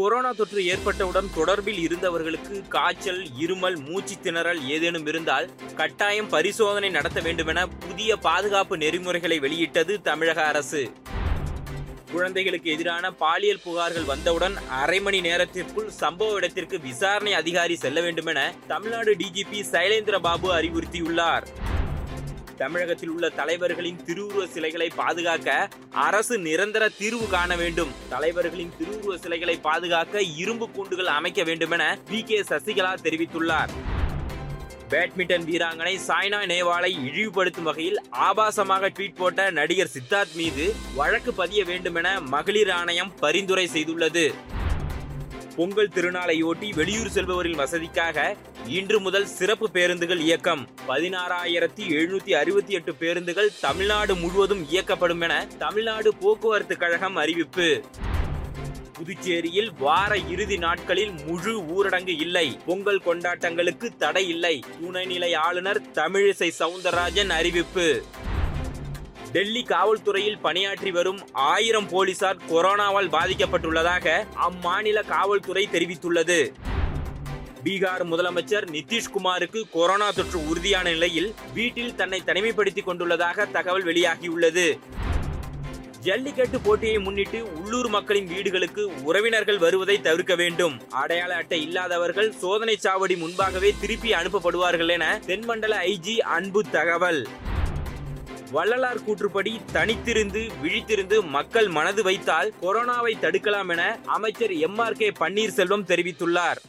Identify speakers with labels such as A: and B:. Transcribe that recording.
A: corona தொற்று ஏற்பட்டவுடன் தொடர்பில் இருந்தவர்களுக்கு காய்ச்சல் இருமல் மூச்சு திணறல் ஏதேனும் இருந்தால் கட்டாயம் பரிசோதனை நடத்த வேண்டுமென புதிய பாதுகாப்பு நெறிமுறைகளை வெளியிட்டது தமிழக அரசு குழந்தைகளுக்கு எதிரான பாலியல் புகார்கள் வந்தவுடன் அரை மணி நேரத்திற்குள் சம்பவ இடத்திற்கு விசாரணை அதிகாரி செல்ல வேண்டுமென தமிழ்நாடு டிஜிபி சைலேந்திர பாபு அறிவுறுத்தியுள்ளார் தமிழகத்தில் உள்ள தலைவர்களின் திருவுருவ சிலைகளை பாதுகாக்க அரசு நிரந்தர தீர்வு காண வேண்டும் தலைவர்களின் திருவுருவ சிலைகளை பாதுகாக்க இரும்பு கூண்டுகள் அமைக்க வேண்டும் என பி கே சசிகலா தெரிவித்துள்ளார் பேட்மிண்டன் வீராங்கனை சாய்னா நேவாலை இழிவுபடுத்தும் வகையில் ஆபாசமாக ட்வீட் போட்ட நடிகர் சித்தார்த் மீது வழக்கு பதிய வேண்டும் என மகளிர் ஆணையம் பரிந்துரை செய்துள்ளது பொங்கல் திருநாளையொட்டி வெளியூர் செல்பவரின் வசதிக்காக இன்று முதல் சிறப்பு பேருந்துகள் இயக்கம் பதினாறாயிரத்தி எழுநூத்தி அறுபத்தி எட்டு பேருந்துகள் தமிழ்நாடு முழுவதும் இயக்கப்படும் என தமிழ்நாடு போக்குவரத்து கழகம் அறிவிப்பு புதுச்சேரியில் வார இறுதி நாட்களில் முழு ஊரடங்கு இல்லை பொங்கல் கொண்டாட்டங்களுக்கு தடை இல்லை துணைநிலை ஆளுநர் தமிழிசை சவுந்தரராஜன் அறிவிப்பு டெல்லி காவல்துறையில் பணியாற்றி வரும் ஆயிரம் போலீசார் கொரோனாவால் பாதிக்கப்பட்டுள்ளதாக அம்மாநில காவல்துறை தெரிவித்துள்ளது பீகார் முதலமைச்சர் நிதிஷ்குமாருக்கு கொரோனா தொற்று உறுதியான நிலையில் வீட்டில் தன்னை தனிமைப்படுத்திக் கொண்டுள்ளதாக தகவல் வெளியாகியுள்ளது ஜல்லிக்கட்டு போட்டியை முன்னிட்டு உள்ளூர் மக்களின் வீடுகளுக்கு உறவினர்கள் வருவதை தவிர்க்க வேண்டும் அடையாள அட்டை இல்லாதவர்கள் சோதனை சாவடி முன்பாகவே திருப்பி அனுப்பப்படுவார்கள் என தென்மண்டல ஐஜி அன்பு தகவல் வள்ளலார் கூற்றுப்படி தனித்திருந்து விழித்திருந்து மக்கள் மனது வைத்தால் கொரோனாவை தடுக்கலாம் என அமைச்சர் எம் ஆர் கே பன்னீர்செல்வம் தெரிவித்துள்ளார்